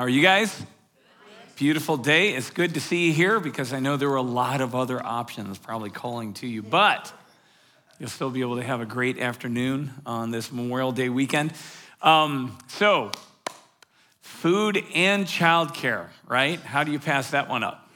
How are you guys? Beautiful day. It's good to see you here because I know there were a lot of other options probably calling to you, but you'll still be able to have a great afternoon on this Memorial Day weekend. Um, so, food and childcare, right? How do you pass that one up?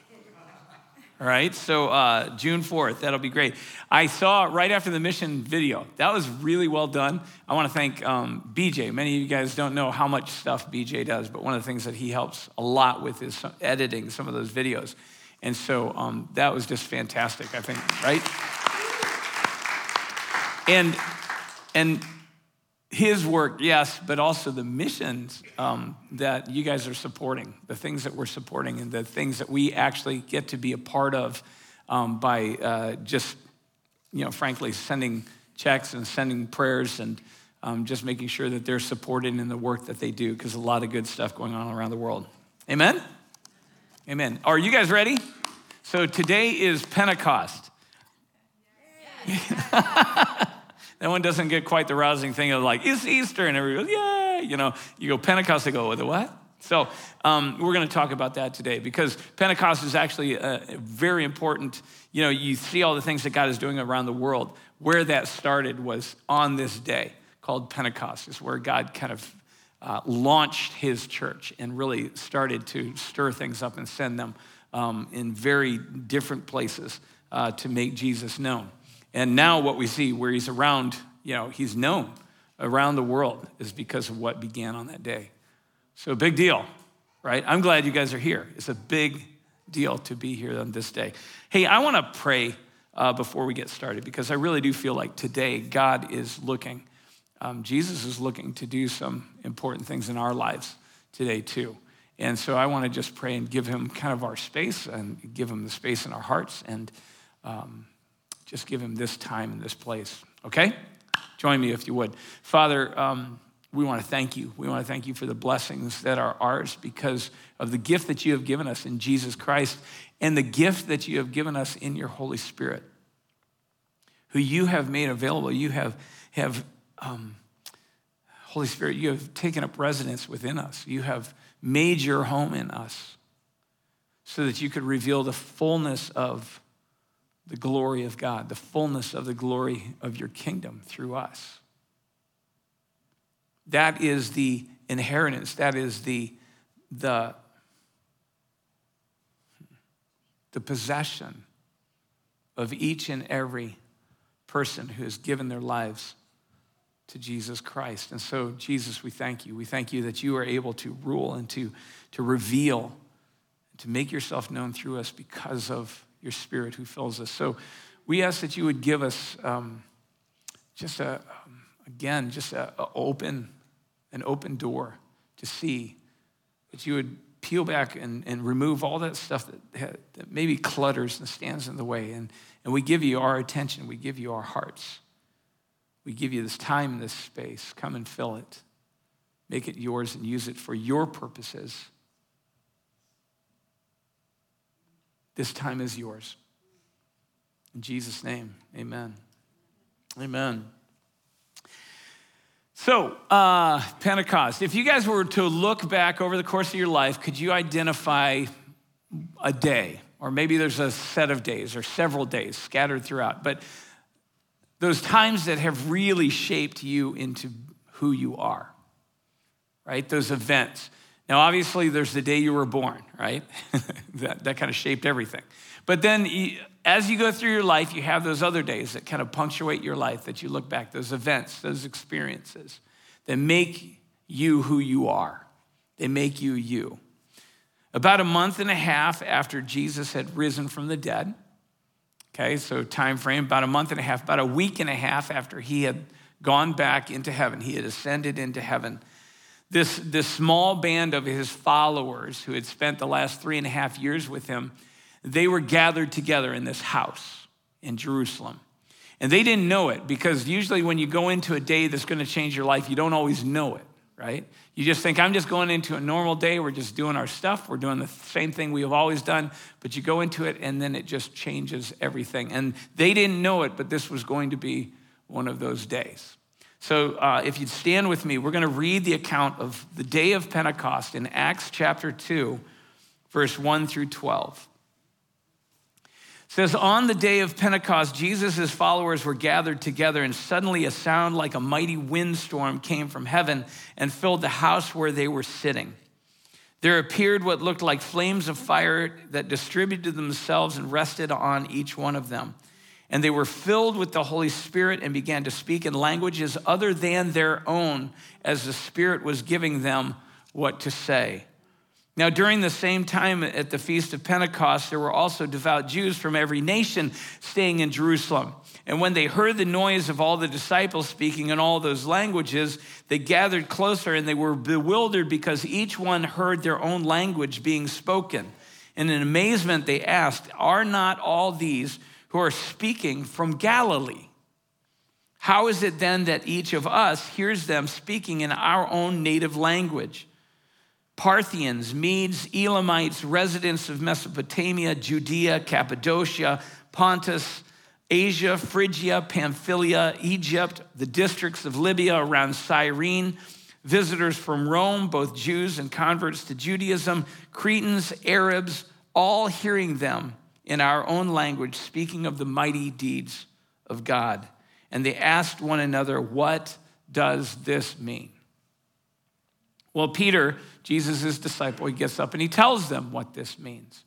All right, so uh, June 4th, that'll be great. I saw right after the mission video, that was really well done. I want to thank um, BJ. Many of you guys don't know how much stuff BJ does, but one of the things that he helps a lot with is editing some of those videos. And so um, that was just fantastic, I think, right? And, and his work, yes, but also the missions um, that you guys are supporting, the things that we're supporting, and the things that we actually get to be a part of um, by uh, just, you know, frankly, sending checks and sending prayers and um, just making sure that they're supported in the work that they do, because a lot of good stuff going on around the world. Amen? Amen. Are you guys ready? So today is Pentecost. That one doesn't get quite the rousing thing of like, it's Easter, and everybody goes, yay. You know, you go Pentecost, they go, with the what? So um, we're going to talk about that today because Pentecost is actually a very important. You know, you see all the things that God is doing around the world. Where that started was on this day called Pentecost, is where God kind of uh, launched his church and really started to stir things up and send them um, in very different places uh, to make Jesus known. And now what we see where he's around, you know, he's known around the world is because of what began on that day. So big deal, right? I'm glad you guys are here. It's a big deal to be here on this day. Hey, I want to pray uh, before we get started because I really do feel like today God is looking, um, Jesus is looking to do some important things in our lives today too. And so I want to just pray and give him kind of our space and give him the space in our hearts and um, just give him this time and this place, okay? Join me if you would. Father, um, we want to thank you. We want to thank you for the blessings that are ours because of the gift that you have given us in Jesus Christ and the gift that you have given us in your Holy Spirit, who you have made available. You have, have um, Holy Spirit, you have taken up residence within us. You have made your home in us so that you could reveal the fullness of the glory of God, the fullness of the glory of your kingdom through us. That is the inheritance, that is the, the, the possession of each and every person who has given their lives to Jesus Christ. And so, Jesus, we thank you. We thank you that you are able to rule and to, to reveal, to make yourself known through us because of your spirit who fills us. So we ask that you would give us um, just a, um, again, just a, a open, an open door to see, that you would peel back and, and remove all that stuff that, that maybe clutters and stands in the way. And, and we give you our attention, we give you our hearts. We give you this time this space. Come and fill it. Make it yours and use it for your purposes This time is yours. In Jesus' name, amen. Amen. So, uh, Pentecost. If you guys were to look back over the course of your life, could you identify a day? Or maybe there's a set of days or several days scattered throughout. But those times that have really shaped you into who you are, right? Those events. Now, obviously, there's the day you were born, right? that, that kind of shaped everything. But then, as you go through your life, you have those other days that kind of punctuate your life, that you look back, those events, those experiences that make you who you are. They make you you. About a month and a half after Jesus had risen from the dead, okay, so time frame, about a month and a half, about a week and a half after he had gone back into heaven, he had ascended into heaven this, this small band of his followers who had spent the last three and a half years with him, they were gathered together in this house in Jerusalem. And they didn't know it because usually when you go into a day that's going to change your life, you don't always know it, right? You just think, I'm just going into a normal day. We're just doing our stuff. We're doing the same thing we have always done. But you go into it and then it just changes everything. And they didn't know it, but this was going to be one of those days. So uh, if you'd stand with me, we're going to read the account of the day of Pentecost in Acts chapter 2, verse 1 through 12. It says, On the day of Pentecost, Jesus' followers were gathered together, and suddenly a sound like a mighty windstorm came from heaven and filled the house where they were sitting. There appeared what looked like flames of fire that distributed themselves and rested on each one of them. And they were filled with the Holy Spirit and began to speak in languages other than their own as the Spirit was giving them what to say. Now, during the same time at the Feast of Pentecost, there were also devout Jews from every nation staying in Jerusalem. And when they heard the noise of all the disciples speaking in all those languages, they gathered closer and they were bewildered because each one heard their own language being spoken. And in amazement, they asked, Are not all these who are speaking from Galilee. How is it then that each of us hears them speaking in our own native language? Parthians, Medes, Elamites, residents of Mesopotamia, Judea, Cappadocia, Pontus, Asia, Phrygia, Pamphylia, Egypt, the districts of Libya around Cyrene, visitors from Rome, both Jews and converts to Judaism, Cretans, Arabs, all hearing them in our own language, speaking of the mighty deeds of God. And they asked one another, What does this mean? Well, Peter, Jesus' disciple, he gets up and he tells them what this means.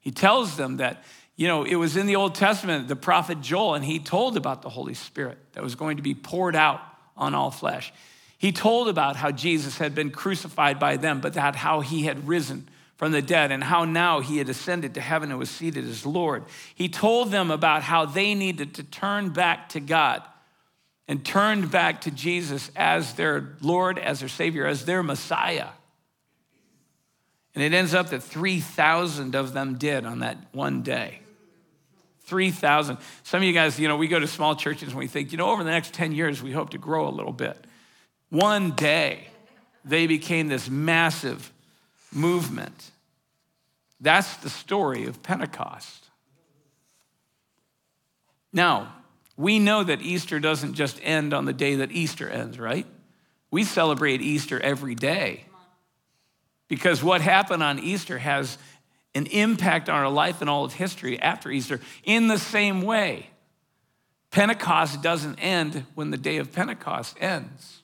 He tells them that, you know, it was in the Old Testament, the prophet Joel, and he told about the Holy Spirit that was going to be poured out on all flesh. He told about how Jesus had been crucified by them, but that how he had risen from the dead and how now he had ascended to heaven and was seated as Lord. He told them about how they needed to turn back to God and turned back to Jesus as their Lord, as their Savior, as their Messiah. And it ends up that 3,000 of them did on that one day. 3,000. Some of you guys, you know, we go to small churches and we think, you know, over the next 10 years, we hope to grow a little bit. One day, they became this massive movement. That's the story of Pentecost. Now, we know that Easter doesn't just end on the day that Easter ends, right? We celebrate Easter every day. Because what happened on Easter has an impact on our life and all of history after Easter in the same way. Pentecost doesn't end when the day of Pentecost ends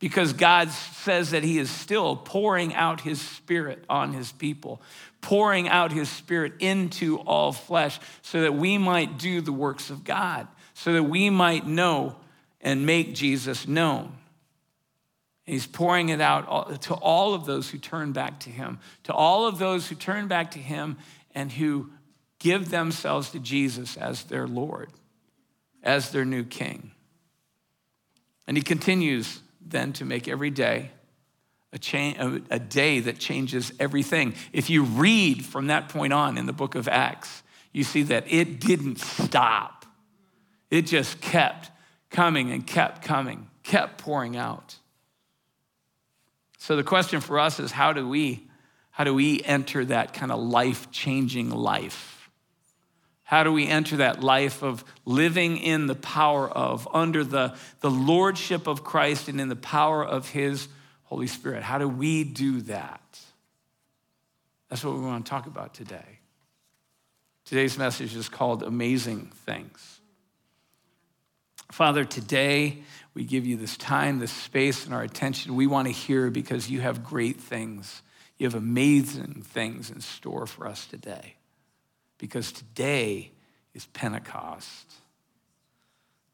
because God says that He is still pouring out His Spirit on His people, pouring out His Spirit into all flesh so that we might do the works of God, so that we might know and make Jesus known. He's pouring it out to all of those who turn back to Him, to all of those who turn back to Him and who give themselves to Jesus as their Lord, as their new King. And He continues then to make every day a, cha- a day that changes everything. If you read from that point on in the book of Acts, you see that it didn't stop. It just kept coming and kept coming, kept pouring out. So the question for us is how do we how do we enter that kind of life-changing life? How do we enter that life of living in the power of, under the, the lordship of Christ and in the power of His Holy Spirit? How do we do that? That's what we want to talk about today. Today's message is called Amazing Things. Father, today we give you this time, this space, and our attention. We want to hear because you have great things. You have amazing things in store for us today because today is Pentecost.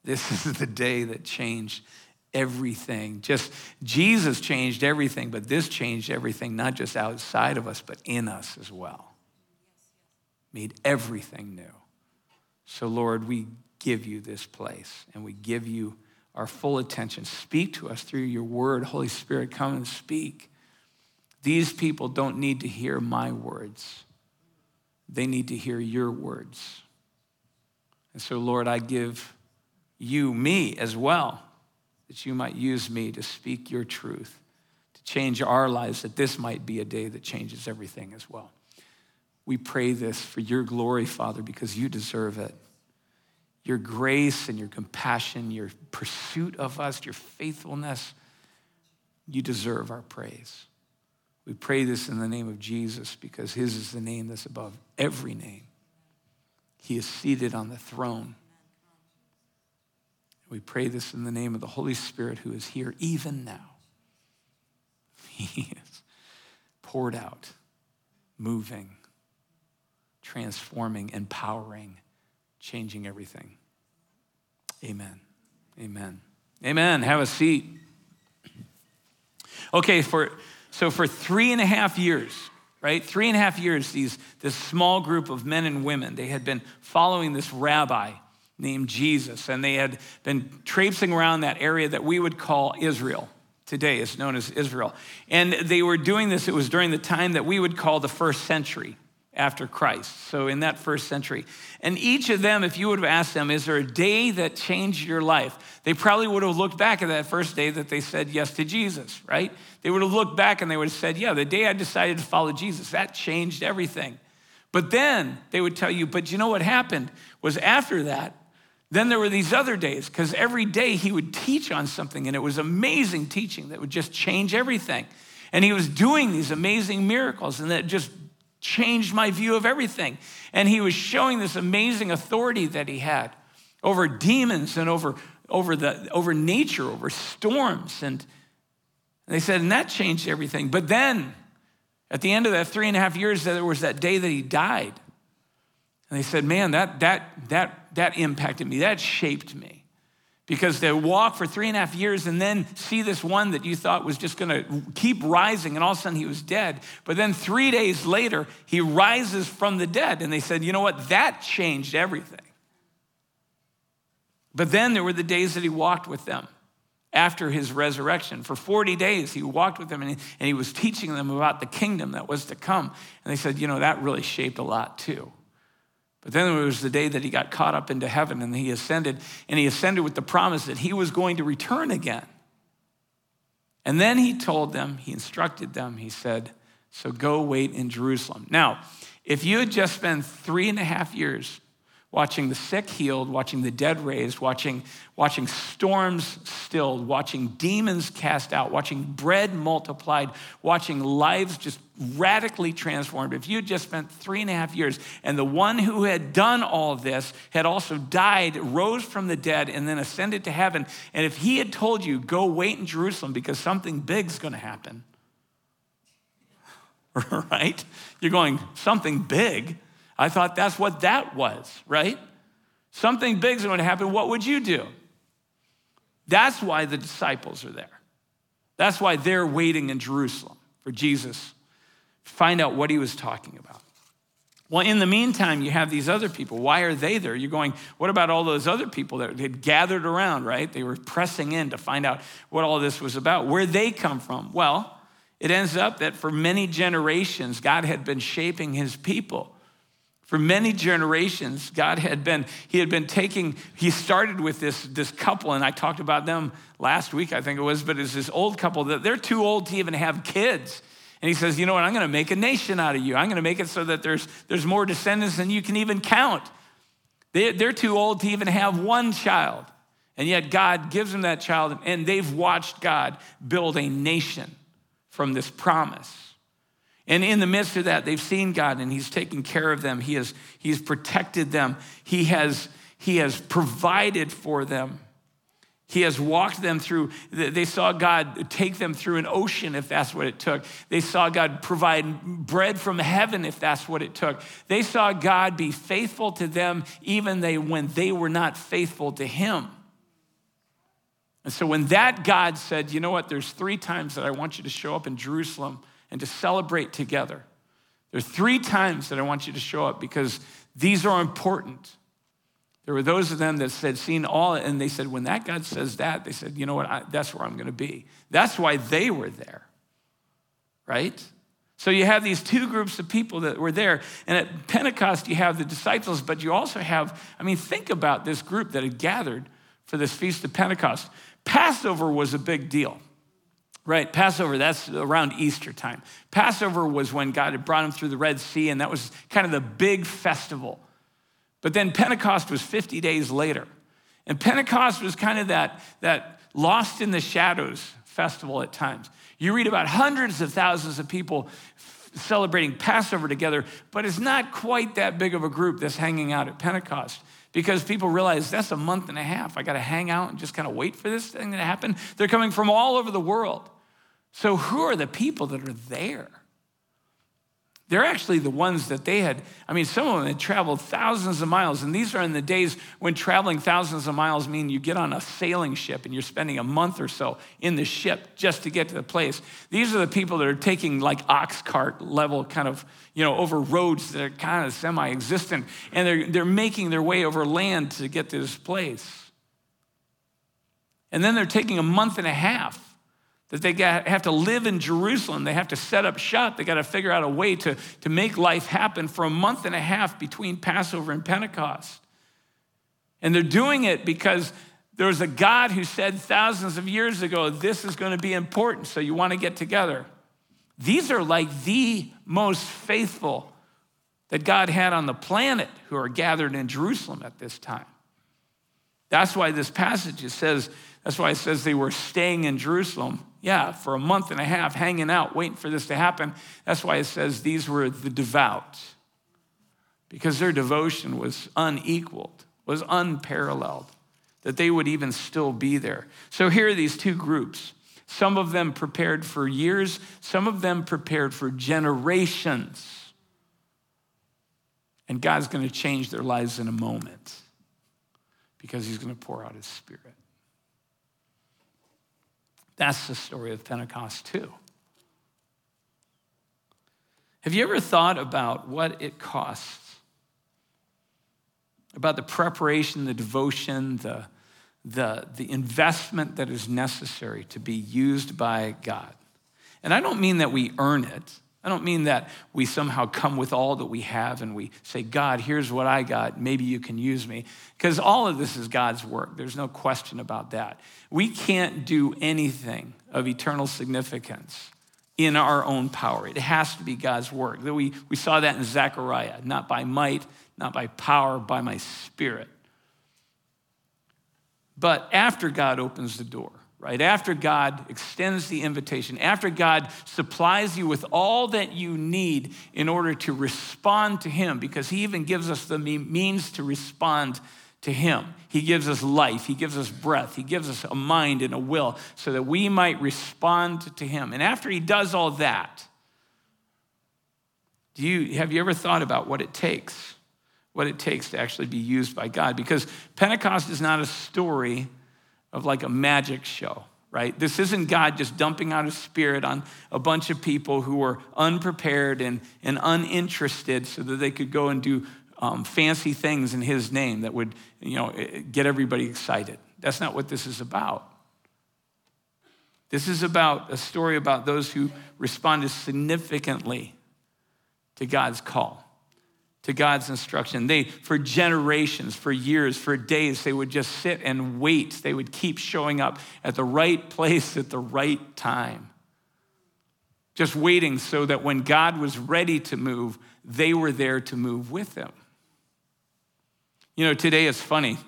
This is the day that changed everything. Just Jesus changed everything, but this changed everything, not just outside of us, but in us as well. Made everything new. So, Lord, we give you this place and we give you our full attention. Speak to us through your word. Holy Spirit, come and speak. These people don't need to hear my words. They need to hear your words. And so, Lord, I give you me as well, that you might use me to speak your truth, to change our lives, that this might be a day that changes everything as well. We pray this for your glory, Father, because you deserve it. Your grace and your compassion, your pursuit of us, your faithfulness. You deserve our praise. We pray this in the name of Jesus because his is the name that's above every name. He is seated on the throne. We pray this in the name of the Holy Spirit who is here even now. He is poured out, moving, transforming, empowering, changing everything. Amen. Amen. Amen. Have a seat. Okay, for so for three and a half years, right? Three and a half years, these this small group of men and women, they had been following this rabbi named Jesus, and they had been traipsing around that area that we would call Israel. Today it's known as Israel. And they were doing this, it was during the time that we would call the first century after Christ. So, in that first century. And each of them, if you would have asked them, is there a day that changed your life? They probably would have looked back at that first day that they said yes to Jesus, right? They would have looked back and they would have said, yeah, the day I decided to follow Jesus, that changed everything. But then they would tell you, but you know what happened was after that, then there were these other days, because every day he would teach on something, and it was amazing teaching that would just change everything. And he was doing these amazing miracles, and that just changed my view of everything. And he was showing this amazing authority that he had over demons and over, over, the, over nature, over storms. And, and they said, and that changed everything. But then, at the end of that three and a half years, there was that day that he died. And they said, man, that, that, that, that impacted me, that shaped me. Because to walk for three and a half years and then see this one that you thought was just going to keep rising and all of a sudden he was dead. But then three days later he rises from the dead. And they said you know what? That changed everything. But then there were the days that he walked with them after his resurrection. For 40 days he walked with them and he, and he was teaching them about the kingdom that was to come. And they said you know that really shaped a lot too but then there was the day that he got caught up into heaven and he ascended, and he ascended with the promise that he was going to return again. And then he told them, he instructed them, he said, So go wait in Jerusalem. Now, if you had just spent three and a half years watching the sick healed, watching the dead raised, watching, watching storms stilled, watching demons cast out, watching bread multiplied, watching lives just radically transformed. If you just spent three and a half years and the one who had done all this had also died, rose from the dead, and then ascended to heaven, and if he had told you, go wait in Jerusalem because something big's gonna happen, right? You're going, something big? I thought that's what that was, right? Something big's going to happen. What would you do? That's why the disciples are there. That's why they're waiting in Jerusalem for Jesus to find out what he was talking about. Well, in the meantime, you have these other people. Why are they there? You're going, what about all those other people that had gathered around, right? They were pressing in to find out what all this was about. Where they come from? Well, it ends up that for many generations, God had been shaping his people for many generations, God had been, He had been taking, He started with this, this couple, and I talked about them last week, I think it was, but it's this old couple that they're too old to even have kids. And he says, You know what? I'm going to make a nation out of you. I'm going to make it so that there's, there's more descendants than you can even count. They, they're too old to even have one child. And yet God gives them that child, and they've watched God build a nation from this promise. And in the midst of that, they've seen God and He's taken care of them. He has, he's protected them. He has, he has provided for them. He has walked them through. They saw God take them through an ocean if that's what it took. They saw God provide bread from heaven if that's what it took. They saw God be faithful to them even they, when they were not faithful to Him. And so when that God said, you know what, there's three times that I want you to show up in Jerusalem and to celebrate together. There are three times that I want you to show up because these are important. There were those of them that said, seen all, and they said, when that God says that, they said, you know what, I, that's where I'm going to be. That's why they were there, right? So you have these two groups of people that were there. And at Pentecost, you have the disciples, but you also have, I mean, think about this group that had gathered for this Feast of Pentecost. Passover was a big deal. Right, Passover, that's around Easter time. Passover was when God had brought him through the Red Sea, and that was kind of the big festival. But then Pentecost was 50 days later. And Pentecost was kind of that, that lost in the shadows festival at times. You read about hundreds of thousands of people celebrating Passover together, but it's not quite that big of a group that's hanging out at Pentecost because people realize that's a month and a half. I got to hang out and just kind of wait for this thing to happen. They're coming from all over the world. So, who are the people that are there? They're actually the ones that they had. I mean, some of them had traveled thousands of miles, and these are in the days when traveling thousands of miles mean you get on a sailing ship and you're spending a month or so in the ship just to get to the place. These are the people that are taking like ox cart level kind of, you know, over roads that are kind of semi-existent, and they're they're making their way over land to get to this place. And then they're taking a month and a half that they have to live in Jerusalem. They have to set up shop. They got to figure out a way to, to make life happen for a month and a half between Passover and Pentecost. And they're doing it because there's a God who said thousands of years ago, this is going to be important, so you want to get together. These are like the most faithful that God had on the planet who are gathered in Jerusalem at this time. That's why this passage says, that's why it says they were staying in Jerusalem yeah, for a month and a half hanging out, waiting for this to happen. That's why it says these were the devout, because their devotion was unequaled, was unparalleled, that they would even still be there. So here are these two groups. Some of them prepared for years, some of them prepared for generations. And God's going to change their lives in a moment because He's going to pour out His Spirit. That's the story of Pentecost, too. Have you ever thought about what it costs? About the preparation, the devotion, the, the, the investment that is necessary to be used by God? And I don't mean that we earn it. I don't mean that we somehow come with all that we have and we say, God, here's what I got. Maybe you can use me. Because all of this is God's work. There's no question about that. We can't do anything of eternal significance in our own power. It has to be God's work. We, we saw that in Zechariah, not by might, not by power, by my spirit. But after God opens the door, right? After God extends the invitation, after God supplies you with all that you need in order to respond to Him, because He even gives us the means to respond to Him. He gives us life, He gives us breath, He gives us a mind and a will so that we might respond to Him. And after He does all that, do you, have you ever thought about what it takes? What it takes to actually be used by God? Because Pentecost is not a story of like a magic show, right? This isn't God just dumping out his spirit on a bunch of people who were unprepared and, and uninterested so that they could go and do um, fancy things in his name that would, you know, get everybody excited. That's not what this is about. This is about a story about those who responded significantly to God's call to God's instruction. They, for generations, for years, for days, they would just sit and wait. They would keep showing up at the right place at the right time. Just waiting so that when God was ready to move, they were there to move with him. You know, today is funny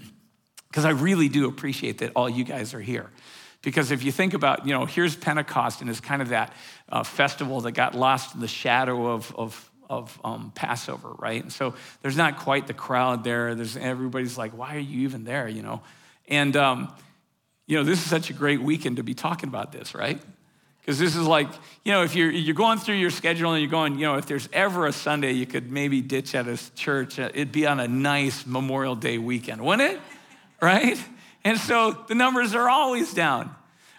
because I really do appreciate that all you guys are here. Because if you think about, you know, here's Pentecost and it's kind of that uh, festival that got lost in the shadow of, of of um, Passover, right? And so there's not quite the crowd there. There's everybody's like, why are you even there? You know, and um, you know this is such a great weekend to be talking about this, right? Because this is like, you know, if you're you're going through your schedule and you're going, you know, if there's ever a Sunday you could maybe ditch at a church, uh, it'd be on a nice Memorial Day weekend, wouldn't it? Right? And so the numbers are always down.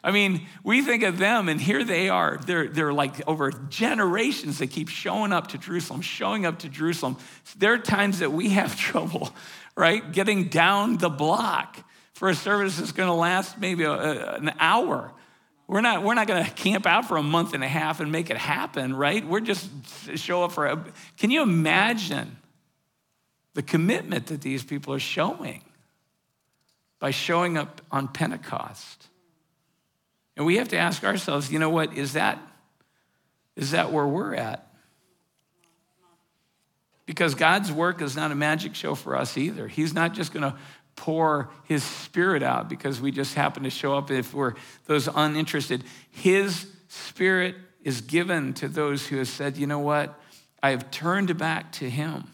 I mean, we think of them, and here they are. They're, they're like over generations, they keep showing up to Jerusalem, showing up to Jerusalem. There are times that we have trouble, right? Getting down the block for a service that's going to last maybe a, a, an hour. We're not, we're not going to camp out for a month and a half and make it happen, right? We're just show up for a. Can you imagine the commitment that these people are showing by showing up on Pentecost? And we have to ask ourselves, you know what, is that, is that where we're at? Because God's work is not a magic show for us either. He's not just going to pour his spirit out because we just happen to show up if we're those uninterested. His spirit is given to those who have said, you know what? I have turned back to him.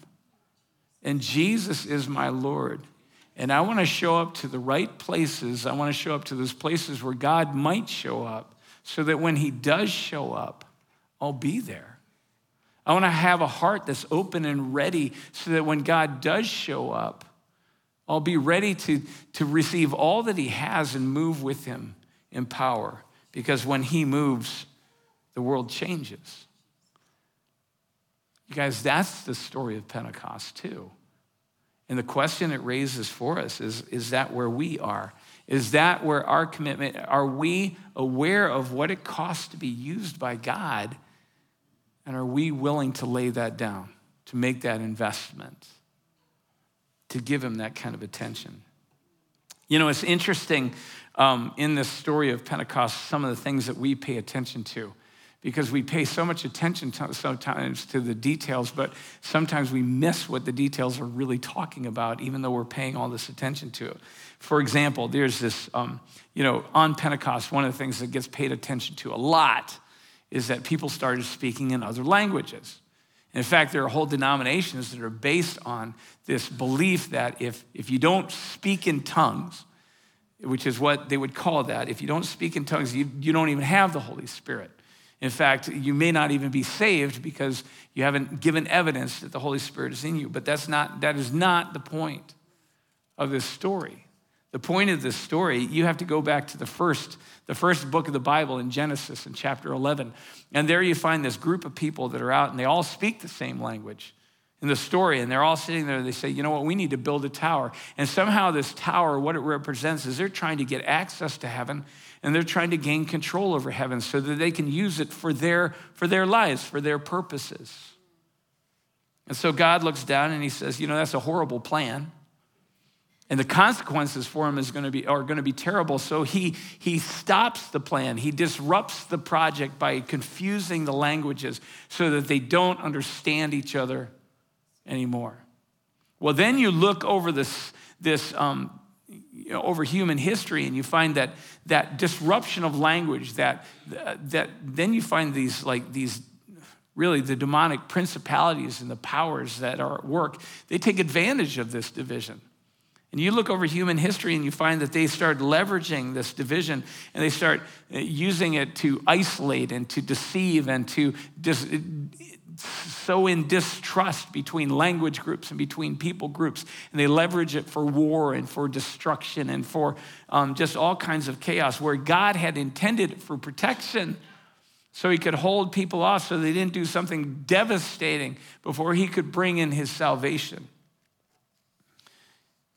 And Jesus is my Lord. And I want to show up to the right places. I want to show up to those places where God might show up so that when he does show up, I'll be there. I want to have a heart that's open and ready so that when God does show up, I'll be ready to, to receive all that he has and move with him in power. Because when he moves, the world changes. You guys, that's the story of Pentecost, too. And the question it raises for us is is that where we are? Is that where our commitment, are we aware of what it costs to be used by God? And are we willing to lay that down, to make that investment, to give Him that kind of attention? You know, it's interesting um, in this story of Pentecost, some of the things that we pay attention to because we pay so much attention to, sometimes to the details, but sometimes we miss what the details are really talking about, even though we're paying all this attention to it. For example, there's this, um, you know, on Pentecost, one of the things that gets paid attention to a lot is that people started speaking in other languages. In fact, there are whole denominations that are based on this belief that if, if you don't speak in tongues, which is what they would call that, if you don't speak in tongues, you, you don't even have the Holy Spirit. In fact, you may not even be saved because you haven't given evidence that the Holy Spirit is in you. But that's not, that is not the point of this story. The point of this story, you have to go back to the first, the first book of the Bible in Genesis in chapter 11. And there you find this group of people that are out and they all speak the same language in the story. And they're all sitting there. They say, you know what, we need to build a tower. And somehow this tower, what it represents is they're trying to get access to heaven and they're trying to gain control over heaven so that they can use it for their, for their lives, for their purposes. And so God looks down and he says, You know, that's a horrible plan. And the consequences for him is going to be, are going to be terrible. So he, he stops the plan. He disrupts the project by confusing the languages so that they don't understand each other anymore. Well, then you look over this, this um, you know, over human history and you find that that disruption of language that that then you find these like these really the demonic principalities and the powers that are at work they take advantage of this division. And you look over human history and you find that they start leveraging this division and they start uh, using it to isolate and to deceive and to dis- so in distrust between language groups and between people groups, and they leverage it for war and for destruction and for um, just all kinds of chaos, where God had intended for protection so he could hold people off so they didn't do something devastating before he could bring in his salvation.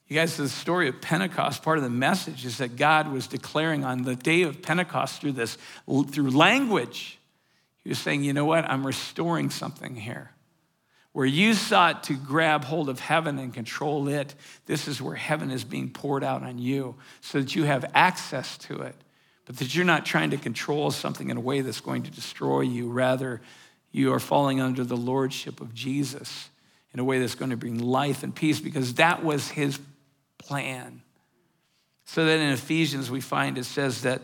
You guys, the story of Pentecost, part of the message is that God was declaring on the day of Pentecost through this, through language, he was saying, you know what? I'm restoring something here. Where you sought to grab hold of heaven and control it, this is where heaven is being poured out on you so that you have access to it, but that you're not trying to control something in a way that's going to destroy you. Rather, you are falling under the lordship of Jesus in a way that's going to bring life and peace because that was his plan. So that in Ephesians, we find it says that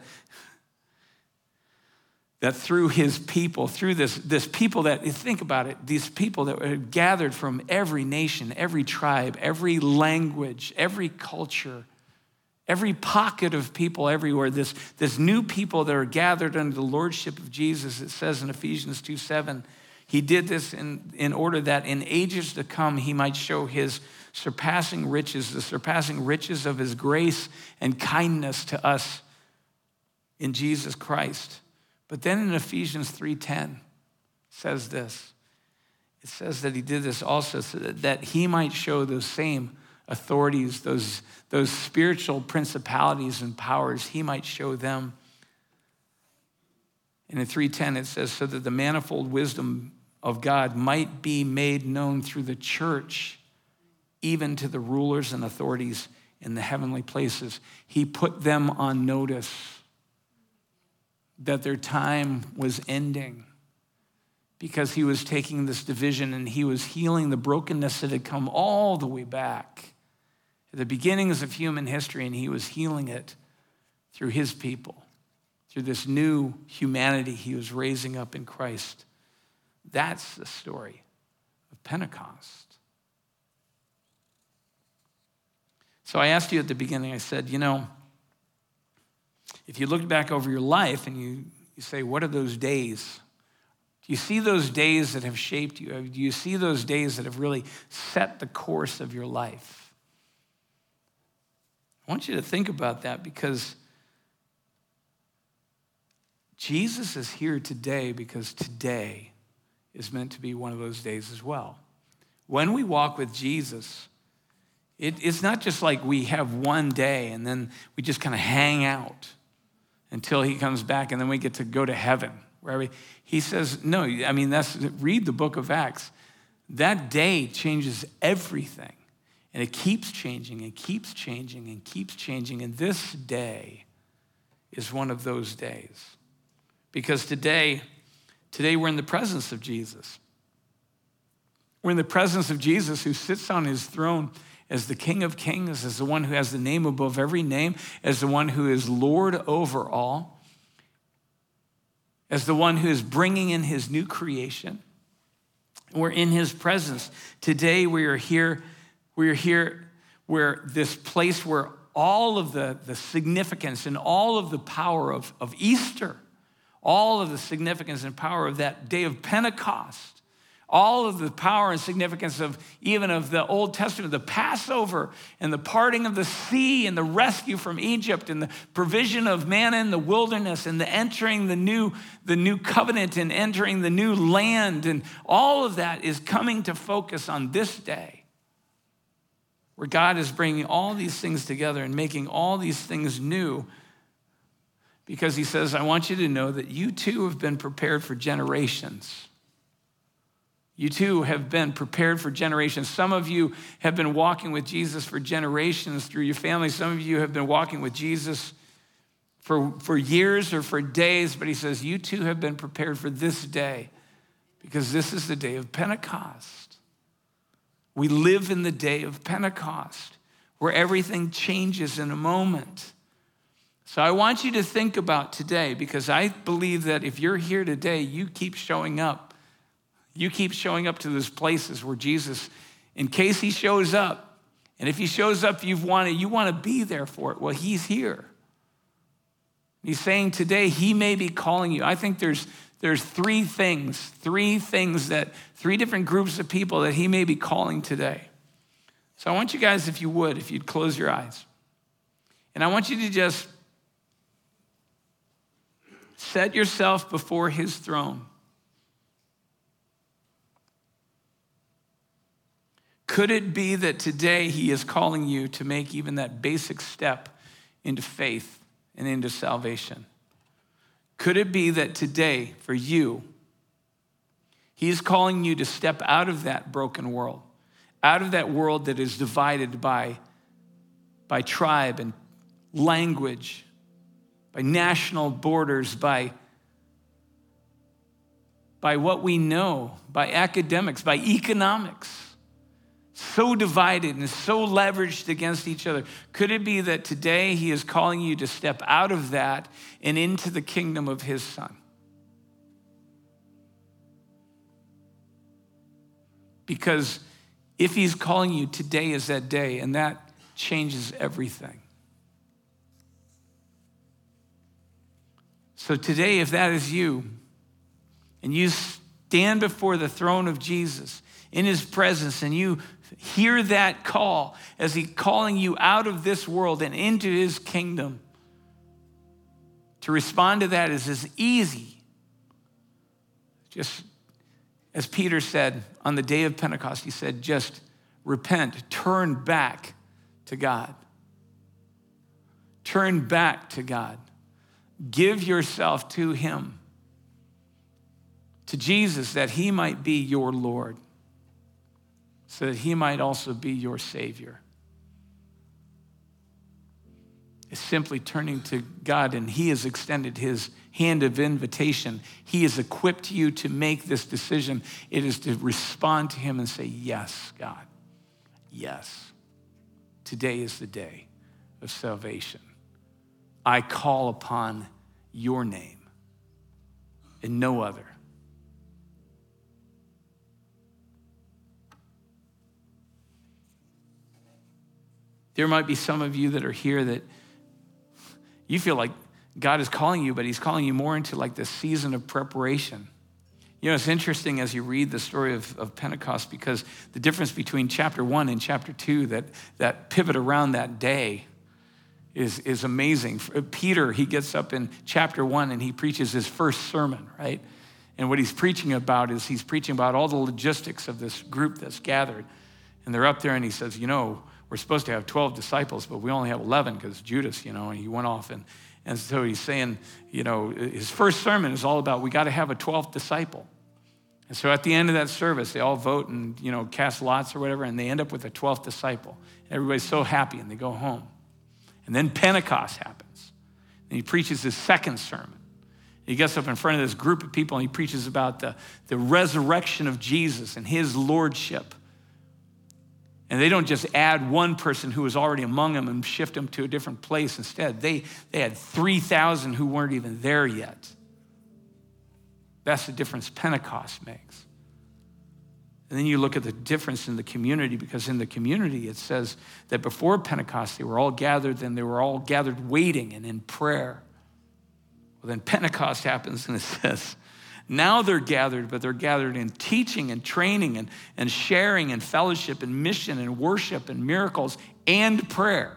that through his people, through this, this people that, think about it, these people that were gathered from every nation, every tribe, every language, every culture, every pocket of people everywhere, this, this new people that are gathered under the lordship of Jesus, it says in Ephesians 2 7, he did this in, in order that in ages to come he might show his surpassing riches, the surpassing riches of his grace and kindness to us in Jesus Christ. But then in Ephesians 3:10 says this. It says that he did this also so that, that he might show those same authorities, those, those spiritual principalities and powers, he might show them. And in 3:10 it says, so that the manifold wisdom of God might be made known through the church, even to the rulers and authorities in the heavenly places. He put them on notice that their time was ending because he was taking this division and he was healing the brokenness that had come all the way back at the beginnings of human history, and he was healing it through his people, through this new humanity he was raising up in Christ. That's the story of Pentecost. So I asked you at the beginning, I said, you know, if you look back over your life and you, you say, what are those days? Do you see those days that have shaped you? Uh, do you see those days that have really set the course of your life? I want you to think about that because Jesus is here today because today is meant to be one of those days as well. When we walk with Jesus, it, it's not just like we have one day and then we just kind of hang out until he comes back and then we get to go to heaven. Where we, he says, no, I mean, that's, read the book of Acts. That day changes everything. And it keeps changing and keeps changing and keeps changing. And this day is one of those days. Because today, today we're in the presence of Jesus. We're in the presence of Jesus who sits on his throne as the King of Kings, as the one who has the name above every name, as the one who is Lord over all, as the one who is bringing in his new creation. We're in his presence. Today we are here, we are here where this place where all of the, the significance and all of the power of, of Easter, all of the significance and power of that day of Pentecost all of the power and significance of even of the Old Testament, the Passover and the parting of the sea and the rescue from Egypt and the provision of manna in the wilderness and the entering the new, the new covenant and entering the new land. And all of that is coming to focus on this day where God is bringing all these things together and making all these things new because he says, I want you to know that you too have been prepared for generations. You too have been prepared for generations. Some of you have been walking with Jesus for generations through your family. Some of you have been walking with Jesus for, for years or for days, but he says, You too have been prepared for this day because this is the day of Pentecost. We live in the day of Pentecost where everything changes in a moment. So I want you to think about today because I believe that if you're here today, you keep showing up you keep showing up to those places where Jesus, in case he shows up, and if he shows up, you've wanted, you want to be there for it. Well, he's here. He's saying today he may be calling you. I think there's there's three things, three things that three different groups of people that he may be calling today. So I want you guys, if you would, if you'd close your eyes. And I want you to just set yourself before his throne. Could it be that today He is calling you to make even that basic step into faith and into salvation? Could it be that today, for you, He is calling you to step out of that broken world, out of that world that is divided by, by tribe and language, by national borders, by, by what we know, by academics, by economics? So divided and so leveraged against each other. Could it be that today he is calling you to step out of that and into the kingdom of his son? Because if he's calling you, today is that day, and that changes everything. So today, if that is you, and you stand before the throne of Jesus in his presence, and you Hear that call as He's calling you out of this world and into His kingdom. To respond to that is as easy. Just as Peter said on the day of Pentecost, he said, just repent, turn back to God. Turn back to God. Give yourself to Him, to Jesus, that He might be your Lord so that he might also be your Savior. It's simply turning to God, and He has extended His hand of invitation. He has equipped you to make this decision. It is to respond to Him and say, Yes, God. Yes. today is the day of salvation. I call upon your name and no other. There might be some of you that are here that you feel like God is calling you, but He's calling you more into like this season of preparation. You know, it's interesting as you read the story of, of Pentecost because the difference between chapter one and chapter two, that, that pivot around that day, is, is amazing. Uh, Peter, he gets up in chapter one and he preaches his first sermon, right? And what he's preaching about is he's preaching about all the logistics of this group that's gathered. And they're up there and he says, You know, we're supposed to have 12 disciples, but we only have 11 because Judas, you know, he went off. And, and so he's saying, you know, his first sermon is all about we got to have a 12th disciple. And so at the end of that service, they all vote and, you know, cast lots or whatever, and they end up with a 12th disciple. Everybody's so happy and they go home. And then Pentecost happens. And he preaches his second sermon. He gets up in front of this group of people and he preaches about the, the resurrection of Jesus and his lordship. And they don't just add one person who was already among them and shift them to a different place. Instead, they, they had 3,000 who weren't even there yet. That's the difference Pentecost makes. And then you look at the difference in the community, because in the community it says that before Pentecost they were all gathered and they were all gathered waiting and in prayer. Well, then Pentecost happens and it says, now they're gathered, but they're gathered in teaching and training and, and sharing and fellowship and mission and worship and miracles and prayer.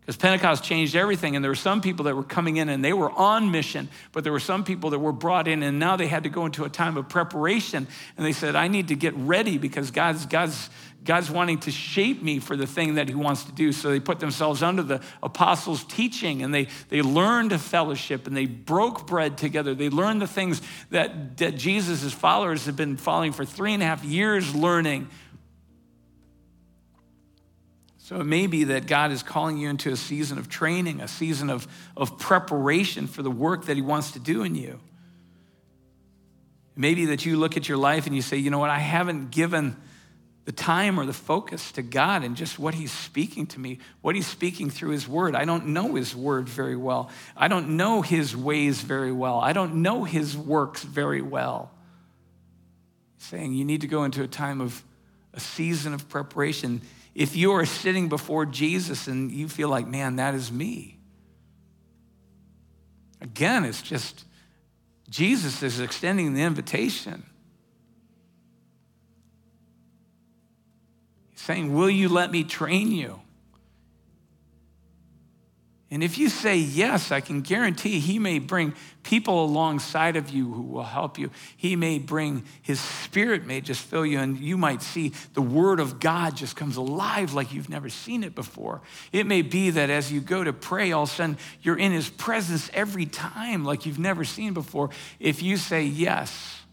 Because Pentecost changed everything, and there were some people that were coming in and they were on mission, but there were some people that were brought in, and now they had to go into a time of preparation. And they said, I need to get ready because God's, God's, God's wanting to shape me for the thing that He wants to do. So they put themselves under the apostles' teaching, and they, they learned a fellowship, and they broke bread together. They learned the things that, that Jesus' followers have been following for three and a half years learning so it may be that God is calling you into a season of training, a season of, of preparation for the work that He wants to do in you. Maybe that you look at your life and you say, you know what, I haven't given the time or the focus to God and just what He's speaking to me, what He's speaking through His Word. I don't know His Word very well. I don't know His ways very well. I don't know His works very well. Saying you need to go into a time of a season of preparation if you are sitting before Jesus and you feel like, man, that is me. Again, it's just Jesus is extending the invitation. Saying, Will you let me train you? And if you say yes, I can guarantee he may bring people alongside of you who will help you. He may bring his spirit, may just fill you, and you might see the word of God just comes alive like you've never seen it before. It may be that as you go to pray, all of a sudden you're in his presence every time like you've never seen before. If you say yes,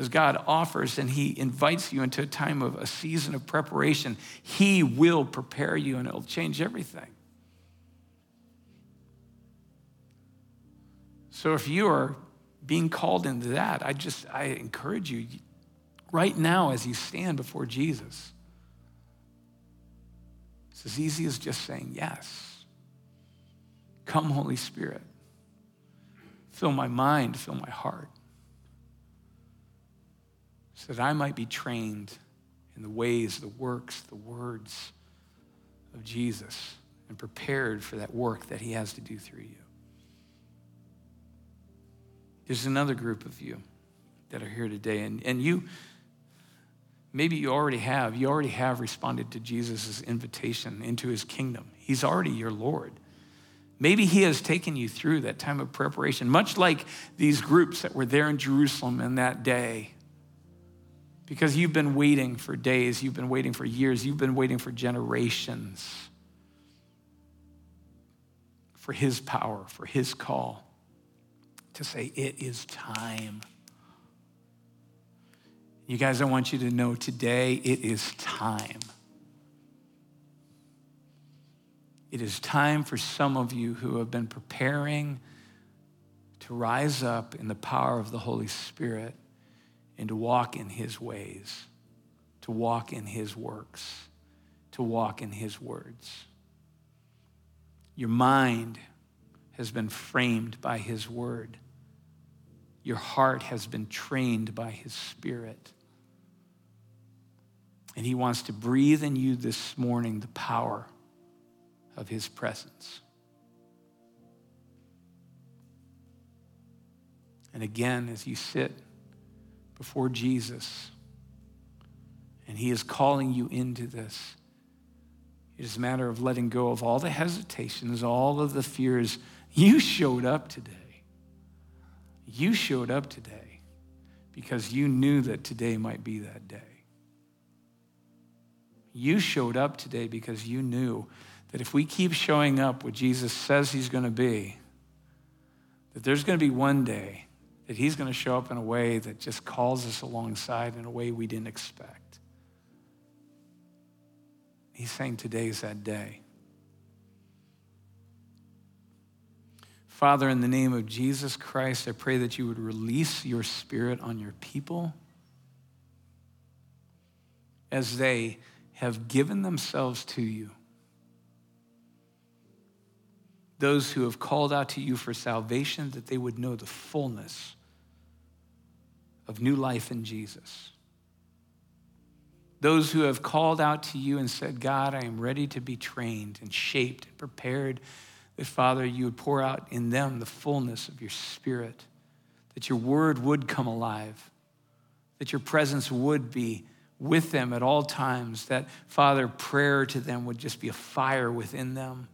as God offers and He invites you into a time of a season of preparation, He will prepare you and it'll change everything. So if you are being called into that, I just I encourage you right now as you stand before Jesus. It's as easy as just saying yes. Come, Holy Spirit. Fill my mind, fill my heart. So that I might be trained in the ways, the works, the words of Jesus and prepared for that work that he has to do through you. There's another group of you that are here today, and, and you, maybe you already have, you already have responded to Jesus' invitation into his kingdom. He's already your Lord. Maybe he has taken you through that time of preparation, much like these groups that were there in Jerusalem in that day. Because you've been waiting for days, you've been waiting for years, you've been waiting for generations for his power, for his call to say, It is time. You guys, I want you to know today it is time. It is time for some of you who have been preparing to rise up in the power of the Holy Spirit and to walk in his ways. to walk in his works, to walk in his words. Your mind has been framed by his word. Your heart has been trained by his spirit. And he wants to breathe in you this morning the power of his presence. And again, as you sit before Jesus, and he is calling you into this, it is a matter of letting go of all the hesitations, all of the fears. You showed up today. You showed up today because you knew that today might be that day. You showed up today because you knew that if we keep showing up what Jesus says he's going to be, that there's going to be one day that he's going to show up in a way that just calls us alongside in a way we didn't expect. He's saying today is that day. Father, in the name of Jesus Christ, I pray that you would release your spirit on your people as they have given themselves to you. Those who have called out to you for salvation, that they would know the fullness of new life in Jesus. Those who have called out to you and said, God, I am ready to be trained and shaped and prepared, that Father, you would pour out in them the fullness of your Spirit, that your word would come alive, that your presence would be with them at all times, that, Father, prayer to them would just be a fire within them.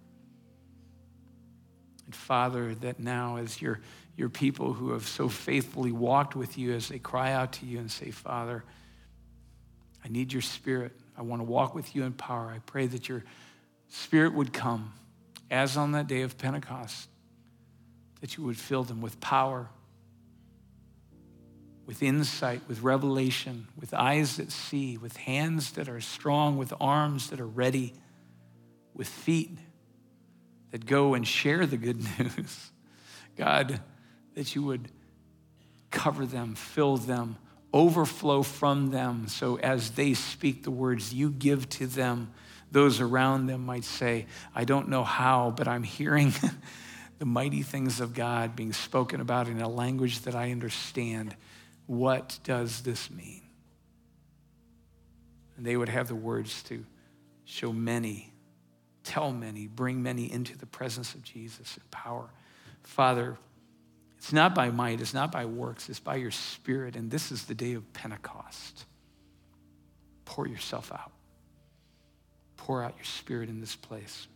And Father, that now as your, your people who have so faithfully walked with you, as they cry out to you and say, Father, I need your spirit. I want to walk with you in power. I pray that your spirit would come, as on that day of Pentecost, that you would fill them with power with insight, with revelation, with eyes that see, with hands that are strong, with arms that are ready, with feet that go and share the good news. God, that you would cover them, fill them, overflow from them, so as they speak the words you give to them, those around them might say, I don't know how, but I'm hearing the mighty things of God being spoken about in a language that I understand. What does this mean? And they would have the words to show many, tell many, bring many into the presence of Jesus in power. Father, it's not by might, it's not by works, it's by your spirit. And this is the day of Pentecost. Pour yourself out. Pour out your spirit in this place.